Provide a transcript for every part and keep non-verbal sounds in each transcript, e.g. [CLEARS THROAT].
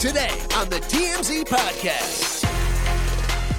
Today on the TMZ Podcast.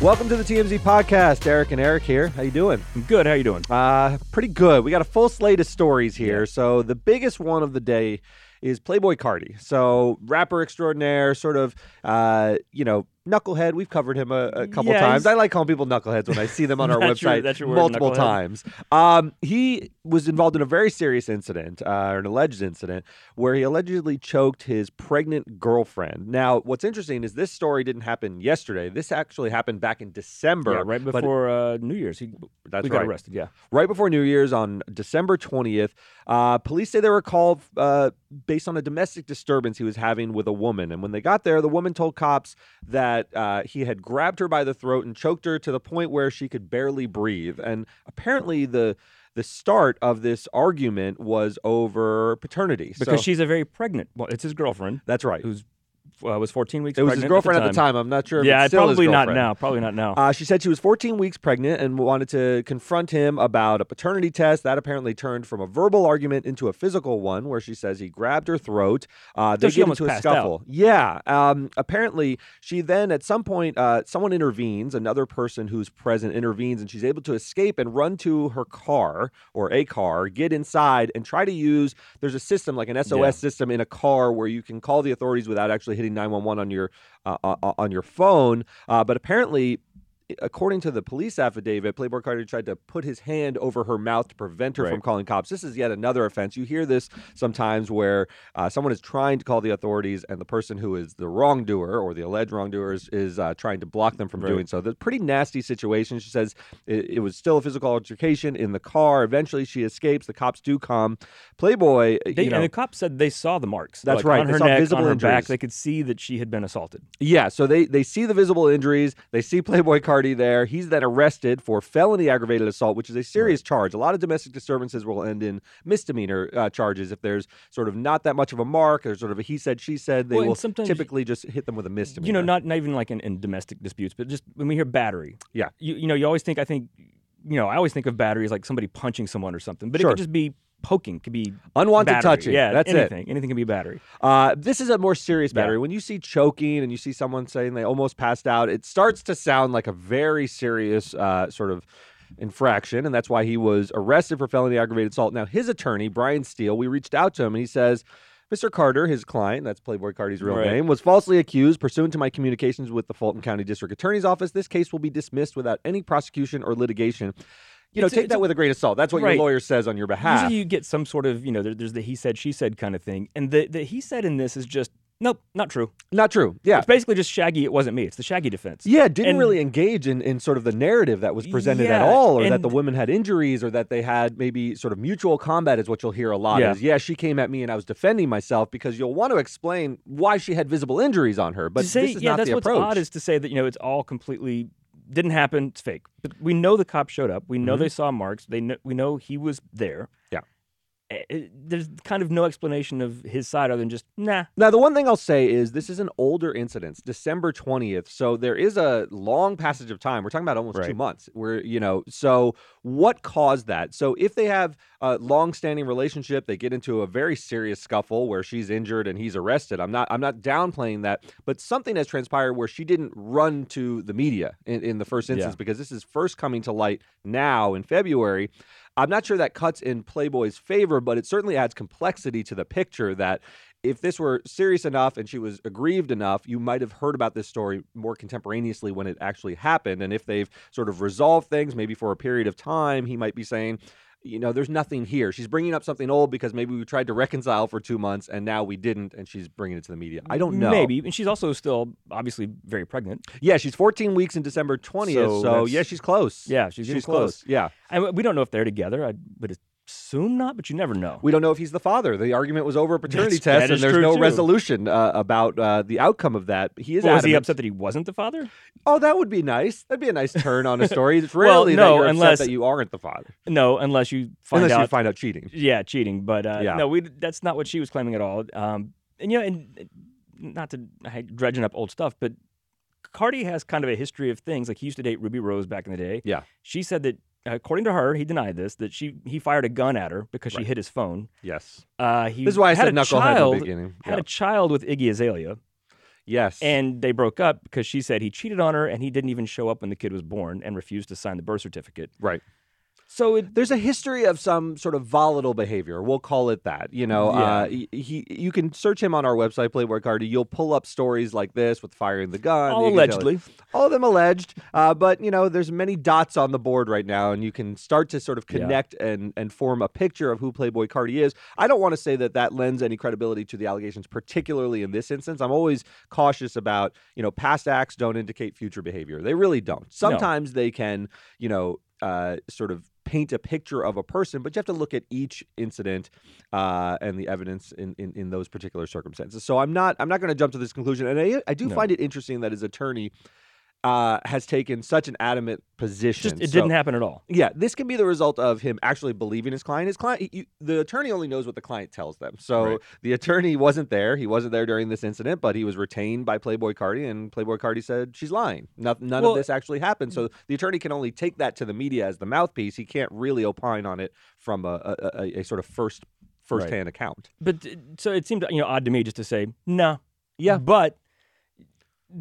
Welcome to the TMZ podcast. Eric and Eric here. How you doing? I'm good. How you doing? Uh, pretty good. We got a full slate of stories here. So the biggest one of the day is Playboi Carti. So rapper extraordinaire, sort of, uh, you know, knucklehead. We've covered him a, a couple Yeah, times. I like calling people knuckleheads when I see them on [LAUGHS] our website your word, multiple times. Um, he was involved in a very serious incident, uh, or an alleged incident, where he allegedly choked his pregnant girlfriend. Now, what's interesting is this story didn't happen yesterday. This actually happened back in December. yeah, right before uh, New Year's, he That's right. got arrested. Yeah, right before New Year's on December 20th. Uh, police say they were called uh, based on a domestic disturbance he was having with a woman. And when they got there, the woman told cops that uh, he had grabbed her by the throat and choked her to the point where she could barely breathe. And apparently, the the start of this argument was over paternity. because So- she's a very pregnant. Well, it's his girlfriend that's right. who's uh, was 14 weeks. It was his girlfriend at the time. I'm not sure. If Yeah, it's still his probably not now. Probably not now. Uh, she said she was 14 weeks pregnant and wanted to confront him about a paternity test. That apparently turned from a verbal argument into a physical one, where she says he grabbed her throat. Uh, they So she get into a passed out. scuffle. Yeah. Um, apparently, she then at some point, uh, someone intervenes. Another person who's present intervenes, and she's able to escape and run to her car or a car, get inside, and try to use. There's a system like an SOS Yeah. system in a car where you can call the authorities without actually hitting 911 on your uh, uh, on your phone. Uh, but apparently, according to the police affidavit, Playboi Carti tried to put his hand over her mouth to prevent her Right. from calling cops. This is yet another offense. You hear this sometimes where uh, someone is trying to call the authorities, and the person who is the wrongdoer or the alleged wrongdoer is, is uh, trying to block them from Right. doing so. The pretty nasty situation. She says it, it was still a physical altercation in the car. Eventually, she escapes. The cops do come. Playboi, They, you know, and the cops said they saw the marks. That's like, right. On They her neck, visible on her injuries. back. They could see that she had been assaulted. Yeah, so they they see the visible injuries. They see Playboi Carti there. He's then arrested for felony aggravated assault, which is a serious charge. A lot of domestic disturbances will end in misdemeanor uh, charges if there's sort of not that much of a mark. There's sort of a he said she said. They Well, will typically just hit them with a misdemeanor. You know, not, not even like in, in domestic disputes, but just when we hear battery. Yeah. You, you know, you always think, I think, you know, I always think of battery as like somebody punching someone or something, but Sure. it could just be poking, could be unwanted battery. touching. Yeah, that's it. anything. Anything can be battery. Uh, this is a more serious Yeah. battery. When you see choking and you see someone saying they almost passed out, it starts to sound like a very serious uh, sort of infraction, and that's why he was arrested for felony aggravated assault. Now, his attorney, Brian Steel, we reached out to him and he says. Mr. Carter, his client, that's Playboi Carti's real Right. name, was falsely accused pursuant to my communications with the Fulton County District Attorney's Office. This case will be dismissed without any prosecution or litigation. You know, It's take it's that with a grain of salt. That's what Right. your lawyer says on your behalf. Usually you get some sort of, you know, there, there's the he said, she said kind of thing. And the, the he said in this is just, nope, not true. Not true. Yeah. It's basically just Shaggy, it wasn't me. It's the Shaggy defense. Yeah, didn't And- really engage in, in sort of the narrative that was presented at all, or that the women had injuries, or that they had maybe sort of mutual combat, is what you'll hear a lot. Yeah. Is yeah, she came at me and I was defending myself because you'll want to explain why she had visible injuries on her, but to say, this is yeah, not that's the what's approach. odd is to say that, you know, it's all completely didn't happen. It's fake. But we know the cops showed up. We know Mhm. they saw marks. They know, we know he was there. Yeah. Eh, eh, There's kind of no explanation of his side other than just nah. Now, the one thing I'll say is this is an older incident, December 20th. So there is a long passage of time. We're talking about almost two Right. months. Where, you know, so what caused that? So if they have a long standing relationship, they get into a very serious scuffle where she's injured and he's arrested. I'm not I'm not downplaying that, but something has transpired where she didn't run to the media in, in the first instance Yeah. because this is first coming to light now in February. I'm not sure that cuts in Playboi's favor, but it certainly adds complexity to the picture that if this were serious enough and she was aggrieved enough, you might have heard about this story more contemporaneously when it actually happened. And if they've sort of resolved things, maybe for a period of time, he might be saying, you know, there's nothing here. She's bringing up something old because maybe we tried to reconcile for two months and now we didn't, and she's bringing it to the media. I don't know. Maybe. And she's also still obviously very pregnant. Yeah, she's 14 weeks in December 20th, so, So yeah, she's close. Yeah, she's she's close. Yeah. And we don't know if they're together. I would assume not, but you never know. We don't know if he's the father. The argument was over a paternity That's- test, that and is there's true, no too. resolution uh, about uh, the outcome of that. He is Well, was he adamant- upset that he wasn't the father? Oh, that would be nice. That'd be a nice turn on a [LAUGHS] story. It's Well, rarely no, that you're upset unless- that you aren't the father, No, unless you find unless out. you find out cheating. yeah, cheating. But uh, Yeah. no, we that's not what she was claiming at all. Um, and you know, and uh, not to I hate dredging up old stuff, but Carti has kind of a history of things. Like he used to date Rubi Rose back in the day. Yeah. She said that, according to her, he denied this that she he fired a gun at her because Right. she hit his phone. Yes, Uh, he this is why I had said a knucklehead child, in the beginning. Had Yeah. a child with Iggy Azalea. Yes. And they broke up because she said he cheated on her and he didn't even show up when the kid was born and refused to sign the birth certificate. right. So it, There's a history of some sort of volatile behavior. We'll call it that. You know, uh, Yeah. he, he you can search him on our website, Playboi Carti. You'll pull up stories like this with firing the gun. all You can tell it- allegedly. all of them alleged. Uh, but you know, there's many dots on the board right now, and you can start to sort of Yeah. connect and and form a picture of who Playboi Carti is. I don't want to say that that lends any credibility to the allegations, particularly in this instance. I'm always cautious about you know past acts don't indicate future behavior. They really don't. Sometimes they can you know uh, sort of paint a picture of a person, but you have to look at each incident uh, and the evidence in, in, in those particular circumstances. So I'm not I'm not going to jump to this conclusion, and I, I do No. find it interesting that his attorney uh, has taken such an adamant position. Just it So- didn't happen at all. Yeah, this can be the result of him actually believing his client. His client, you, the attorney only knows what the client tells them. So Right. the attorney wasn't there. He wasn't there during this incident, but he was retained by Playboi Carti, and Playboi Carti said she's lying. No, none Well- of this actually happened. So the attorney can only take that to the media as the mouthpiece. He can't really opine on it from a, a, a, a sort of first firsthand account. But uh, so it seemed you know odd to me just to say no. Yeah. But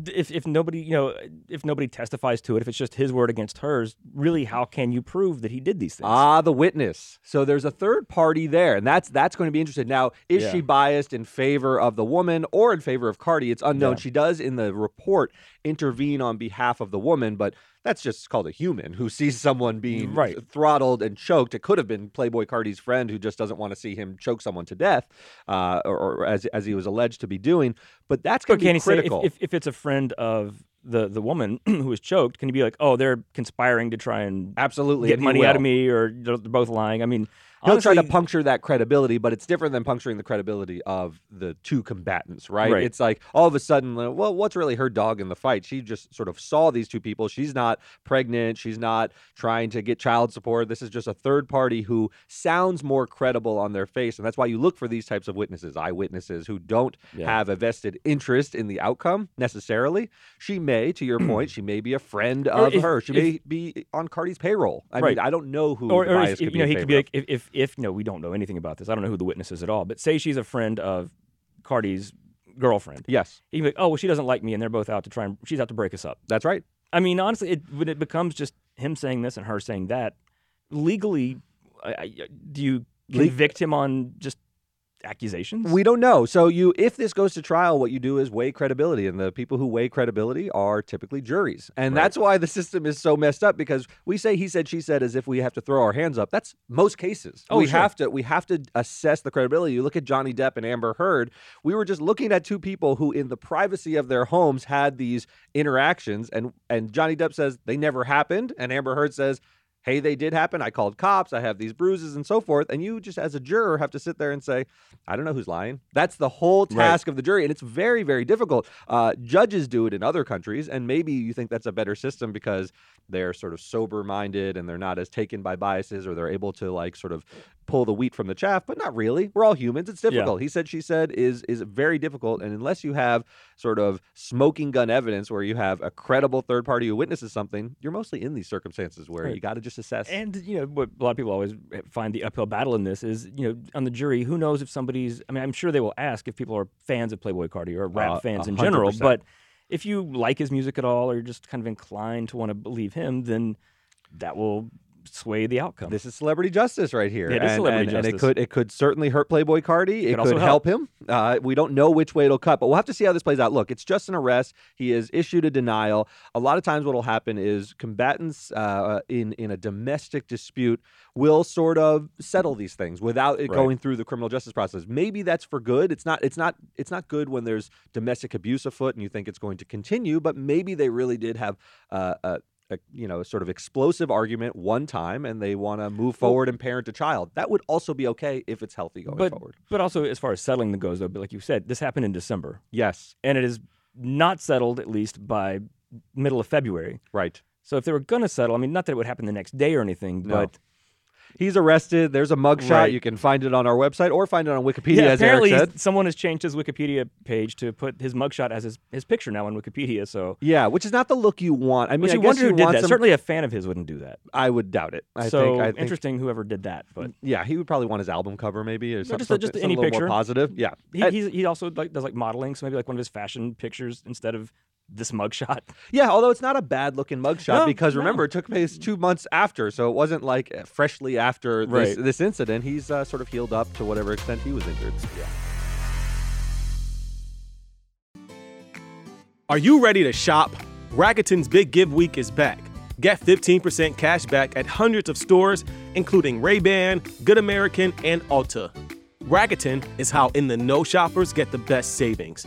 if if nobody you know if nobody testifies to it, if it's just his word against hers, really, how can you prove that he did these things? Ah, the witness. So there's a third party there, and that's that's going to be interesting. Now, is Yeah. she biased in favor of the woman or in favor of Carti? It's unknown. Yeah. She does in the report intervene on behalf of the woman, but that's just called a human who sees someone being Right. throttled and choked. It could have been Playboi Carti's friend who just doesn't want to see him choke someone to death, uh, or, or as as he was alleged to be doing. But that's going to be he say if, critical. if, if it's a friend of the the woman [CLEARS THROAT] who was choked, can you be like, oh, they're conspiring to try and Absolutely, get and money out of me, or they're they're both lying? I mean, He'll try to puncture that credibility, but it's different than puncturing the credibility of the two combatants, right? Right. It's like all of a sudden, well, what's really her dog in the fight? She just sort of saw these two people. She's not pregnant. She's not trying to get child support. This is just a third party who sounds more credible on their face. And that's why you look for these types of witnesses, eyewitnesses who don't Yeah. have a vested interest in the outcome necessarily. She may, to your [CLEARS THROAT] point, she may be a friend of if- her. She if- may be on Carti's payroll. I Right. mean, I don't know who or, the or bias if, could if, be you know, he could be like, if, if if no, we don't know anything about this. I don't know who the witness is at all. But say she's a friend of Carti's girlfriend. Yes, He can be like, oh, well, she doesn't like me, and they're both out to try and she's out to break us up. that's right. I mean, honestly, it when it becomes just him saying this and her saying that, legally, I, I, do you convict him on just accusations? We don't know. So you, if this goes to trial, what you do is weigh credibility, and the people who weigh credibility are typically juries, and Right. that's why the system is so messed up. Because we say he said, she said, as if we have to throw our hands up. That's most cases. Oh, we sure. have to. We have to assess the credibility. You look at Johnny Depp and Amber Heard. We were just looking at two people who, in the privacy of their homes, had these interactions, and and Johnny Depp says they never happened, and Amber Heard says. Hey, they did happen. I called cops. I have these bruises and so forth. And you just, as a juror, have to sit there and say, I don't know who's lying. That's the whole Right. task of the jury, and it's very, very difficult. Uh, judges do it in other countries, and maybe you think that's a better system because they're sort of sober-minded and they're not as taken by biases, or they're able to like sort of pull the wheat from the chaff. But not really. We're all humans. It's difficult. He said, she said is is very difficult, and unless you have sort of smoking gun evidence where you have a credible third party who witnesses something, you're mostly in these circumstances where Right. you got to just assess. And you know what a lot of people always find the uphill battle in this is you know on the jury who knows if somebody's I mean I'm sure they will ask if people are fans of Playboi Carti or rap Uh, fans a in general but if you like his music at all or you're just kind of inclined to want to believe him then that will sway the outcome. This is celebrity justice right here. It is and, celebrity and, and it could it could certainly hurt Playboi Carti. It Could could also help him. Uh, we don't know which way it'll cut, but we'll have to see how this plays out. Look, it's just an arrest. He has issued a denial. A lot of times, what will happen is combatants uh, in in a domestic dispute will sort of settle these things without it Right. going through the criminal justice process. Maybe that's for good. It's not. It's not. It's not good when there's domestic abuse afoot and you think it's going to continue. But maybe they really did have uh, a you know sort of explosive argument one time and they want to move forward and parent a child. That would also be okay if it's healthy going but forward. but also as far as settling the goes though but like you said this happened in December. Yes. And it is not settled at least by middle of February. right. So if they were going to settle, I mean, not that it would happen the next day or anything, No. but he's arrested. There's a mugshot. Right. You can find it on our website or find it on Wikipedia, yeah, as Eric apparently said. someone has changed his Wikipedia page to put his mugshot as his, his picture now on Wikipedia. So, Yeah, which is not the look you want. I mean, which I you wonder who did that. some- Certainly, a fan of his wouldn't do that. I would doubt it. I so think. I think. interesting, whoever did that. But mm, Yeah, he would probably want his album cover, maybe, or something, just a- just something any picture. more positive. Yeah, he he's, he also like does like modeling, so maybe like one of his fashion pictures instead of this mugshot. [LAUGHS] yeah. Although it's not a bad looking mugshot No, because no. remember it took place two months after, so it wasn't like uh, freshly after this, Right. this incident. He's uh, sort of healed up to whatever extent he was injured. Yeah. Are you ready to shop? Rakuten's Big Give Week is back. Get 15% cash back at hundreds of stores, including Ray-Ban, Good American, and Ulta. Rakuten is how in the know shoppers get the best savings.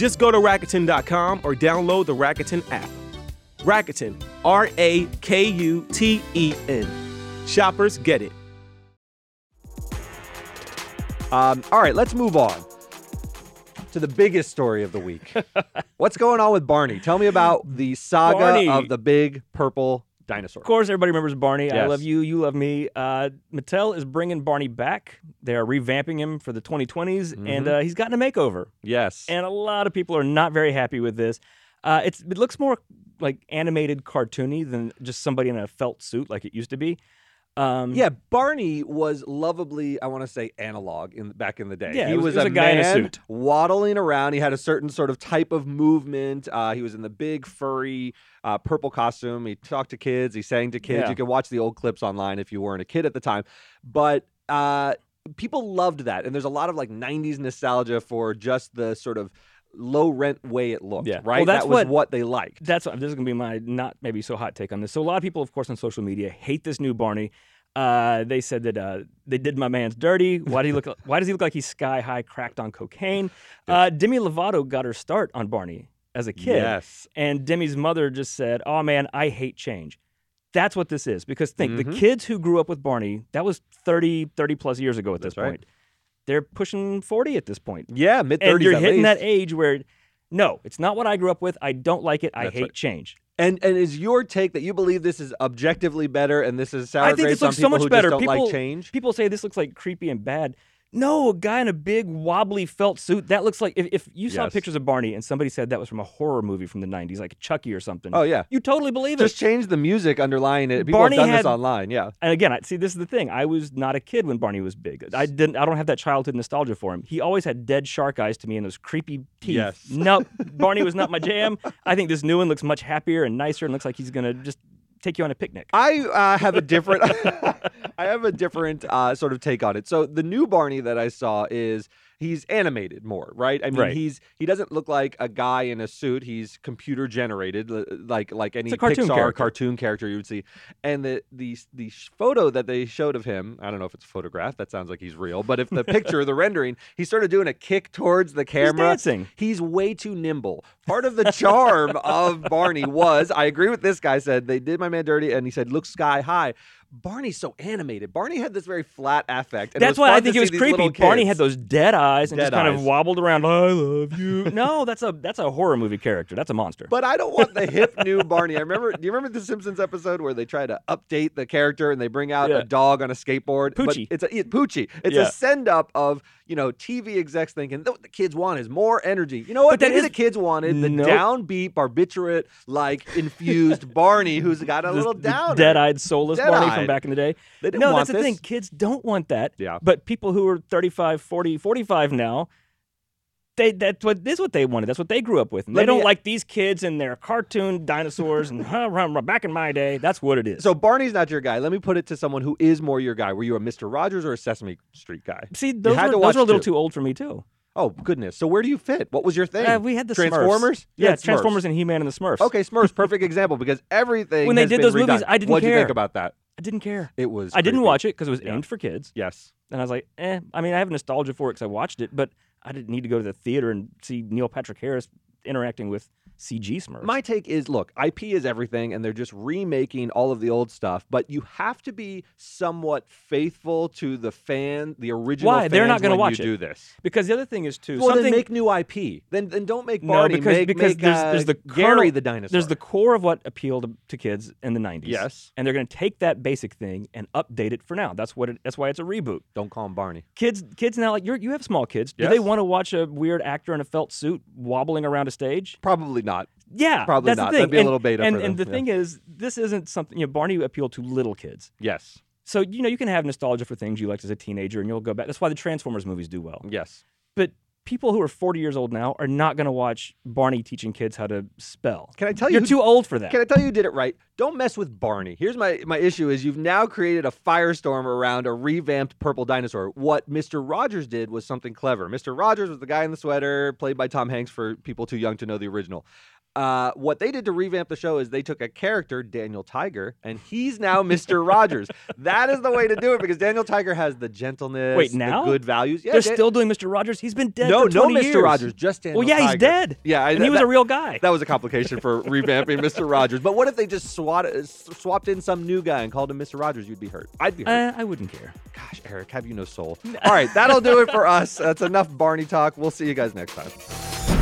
Just go to Rakuten.com or download the Rakuten app. Rakuten, R A K U T E N. Shoppers get it. Um, all right, let's move on to the biggest story of the week. [LAUGHS] What's going on with Barney? Tell me about the saga Barney. of the big purple dinosaur. Of course, everybody remembers Barney. I love you. You love me. Uh, Mattel is bringing Barney back. They are revamping him for the 2020s, and Mm-hmm. uh, he's gotten a makeover. Yes. And a lot of people are not very happy with this. Uh, it's it looks more like animated, cartoony than just somebody in a felt suit like it used to be. Um, yeah, Barney was lovably, I want to say, analog in back in the day. Yeah, he was- was, was a, a guy in a suit. waddling around. He had a certain sort of type of movement. Uh, he was in the big furry uh, purple costume. He talked to kids. He sang to kids. Yeah. You can watch the old clips online if you weren't a kid at the time. But uh, people loved that, and there's a lot of like '90s nostalgia for just the sort of low rent way it looked. Yeah. right. Well, that's that was what- they liked. that's what, this is gonna be my not maybe so hot take on this. So a lot of people, of course, on social media hate this new Barney. Uh, they said that uh, they did my man's dirty. Why do he look? [LAUGHS] Why does he look like he's sky high, cracked on cocaine? Uh, Demi Lovato got her start on Barney as a kid, Yes. and Demi's mother just said, "Oh man, I hate change." That's what this is. Because think the Mhm. kids who grew up with Barney, that was 30, 30 plus years ago at That's this right. point. They're pushing 40 at this point. Yeah, mid 30s. And you're hitting that age where, no, it's not what I grew up with. I don't like it. I That's hate right. change. And and is your take that you believe this is objectively better and this is sour I think grapes this looks so much who better. just don't people, like change? people say this looks like creepy and bad. No, a guy in a big wobbly felt suit. That looks like if, if you saw Yes. pictures of Barney and somebody said that was from a horror movie from the '90s, like Chucky or something. Oh yeah. you totally believe it. Just change the music underlying it. People Barney have done had- this online. Yeah. And again, I see this is the thing. I was not a kid when Barney was big. I didn't. I don't have that childhood nostalgia for him. He always had dead shark eyes to me and those creepy teeth. Yes. No, Barney was not my jam. I think this new one looks much happier and nicer and looks like he's gonna just take you on a picnic. I uh, have a different. [LAUGHS] I have a different uh, sort of take on it. So the new Barney that I saw is he's animated more, right? I mean, Right. he's he doesn't look like a guy in a suit. He's computer generated, like like any cartoon Pixar character. cartoon character you would see. And the the the photo that they showed of him, I don't know if it's a photograph. That sounds like he's real. But if the picture, the [LAUGHS] rendering, he started doing a kick towards the camera. He's dancing. He's way too nimble. Part of the charm of Barney was, I agree with this guy, said they did my man dirty, and he said, look sky high. Barney's so animated. Barney had this very flat affect. and That's why I think it was creepy. Barney had those dead eyes and just kind eyes. of wobbled around. I love you. [LAUGHS] no, that's a that's a horror movie character. That's a monster. But I don't want the hip new Barney. I remember. Do you remember the Simpsons episode where they try to update the character and they bring out Yeah. a dog on a skateboard? But Poochie. it's a it, Poochie. It's Yeah. a send up of you know TV execs thinking "Th- what the kids want is more energy. You know what? But that Maybe the kids wanted the Nope. downbeat, barbiturate, like infused [LAUGHS] Barney who's got a This- little the down. dead-eyed, soulless Barney Dead-eyed. from back in the day. No, that's the thing. Kids don't want that. Yeah. But people who are 35, 40, 45 now, they that's what this is what they wanted. That's what they grew up with. And they don't me- like these kids and their cartoon dinosaurs and [LAUGHS] huh, rah, rah, back in my day. That's what it is. So Barney's not your guy. Let me put it to someone who is more your guy. Were you a Mr. Rogers or a Sesame Street guy? see, those, were, those are a little two. too old for me too. Oh goodness. So where do you fit? What was your thing? Uh, we had the Transformers. You Yeah, Smurfs. Transformers and He-Man and the Smurfs. Okay, Smurfs, perfect [LAUGHS] example because everything When they did those movies. I didn't What'd you think care. about that? I didn't care. It was. I didn't watch it because it was Yeah. aimed for kids, Yes. and I was like, eh. I mean, I have nostalgia for it because I watched it, but I didn't need to go to the theater and see Neil Patrick Harris interacting with CG Smurfs. My take is look, IP is everything, and they're just remaking all of the old stuff, but you have to be somewhat faithful to the fan, the original Why? They're not gonna watch you it. do this. because the other thing is too Well, something then make new IP. Then then don't make Barney. No, because- make, because make, there's- uh, there's the Gary kernel- the dinosaur. there's the core of what appealed to, to kids in the 90s. yes. And they're going to take that basic thing and update it for now. That's what it, that's why it's a reboot. Don't call him Barney. Kids kids now like you you have small kids. Do they want to watch a weird actor in a felt suit wobbling around a stage? Probably not. Yeah, Probably that's not. the thing. That'd be a little beta And, and the yeah. thing is, this isn't something you know. Barney appealed to little kids, Yes. so you know you can have nostalgia for things you liked as a teenager, and you'll go back. That's why the Transformers movies do well. Yes. But people who are 40 years old now are not going to watch Barney teaching kids how to spell. Can I tell you You're who- too old for that. Can I tell you who did it right? Don't mess with Barney. Here's my, my issue is you've now created a firestorm around a revamped purple dinosaur. What Mr. Rogers did was something clever. Mr. Rogers was the guy in the sweater, played by Tom Hanks for people too young to know the original. Uh, what they did to revamp the show is they took a character, Daniel Tiger, and he's now Mr. Rogers. That is the way to do it because Daniel Tiger has the gentleness, Wait, the now? good values. Yeah, They're Dan- still doing Mr. Rogers. He's been dead no, no, 20 Mr. years. Rogers, just Daniel Well, yeah, he's dead. Yeah, I, and he was a real guy. that was a complication for [LAUGHS] revamping Mr. Rogers. But what if they just swat, uh, swapped in some new guy and called him Mr. Rogers? You'd be hurt. I'd be hurt. Uh, I wouldn't care. Gosh, Eric, have you no soul? All right, that'll do it for us. That's enough Barney talk. We'll see you guys next time.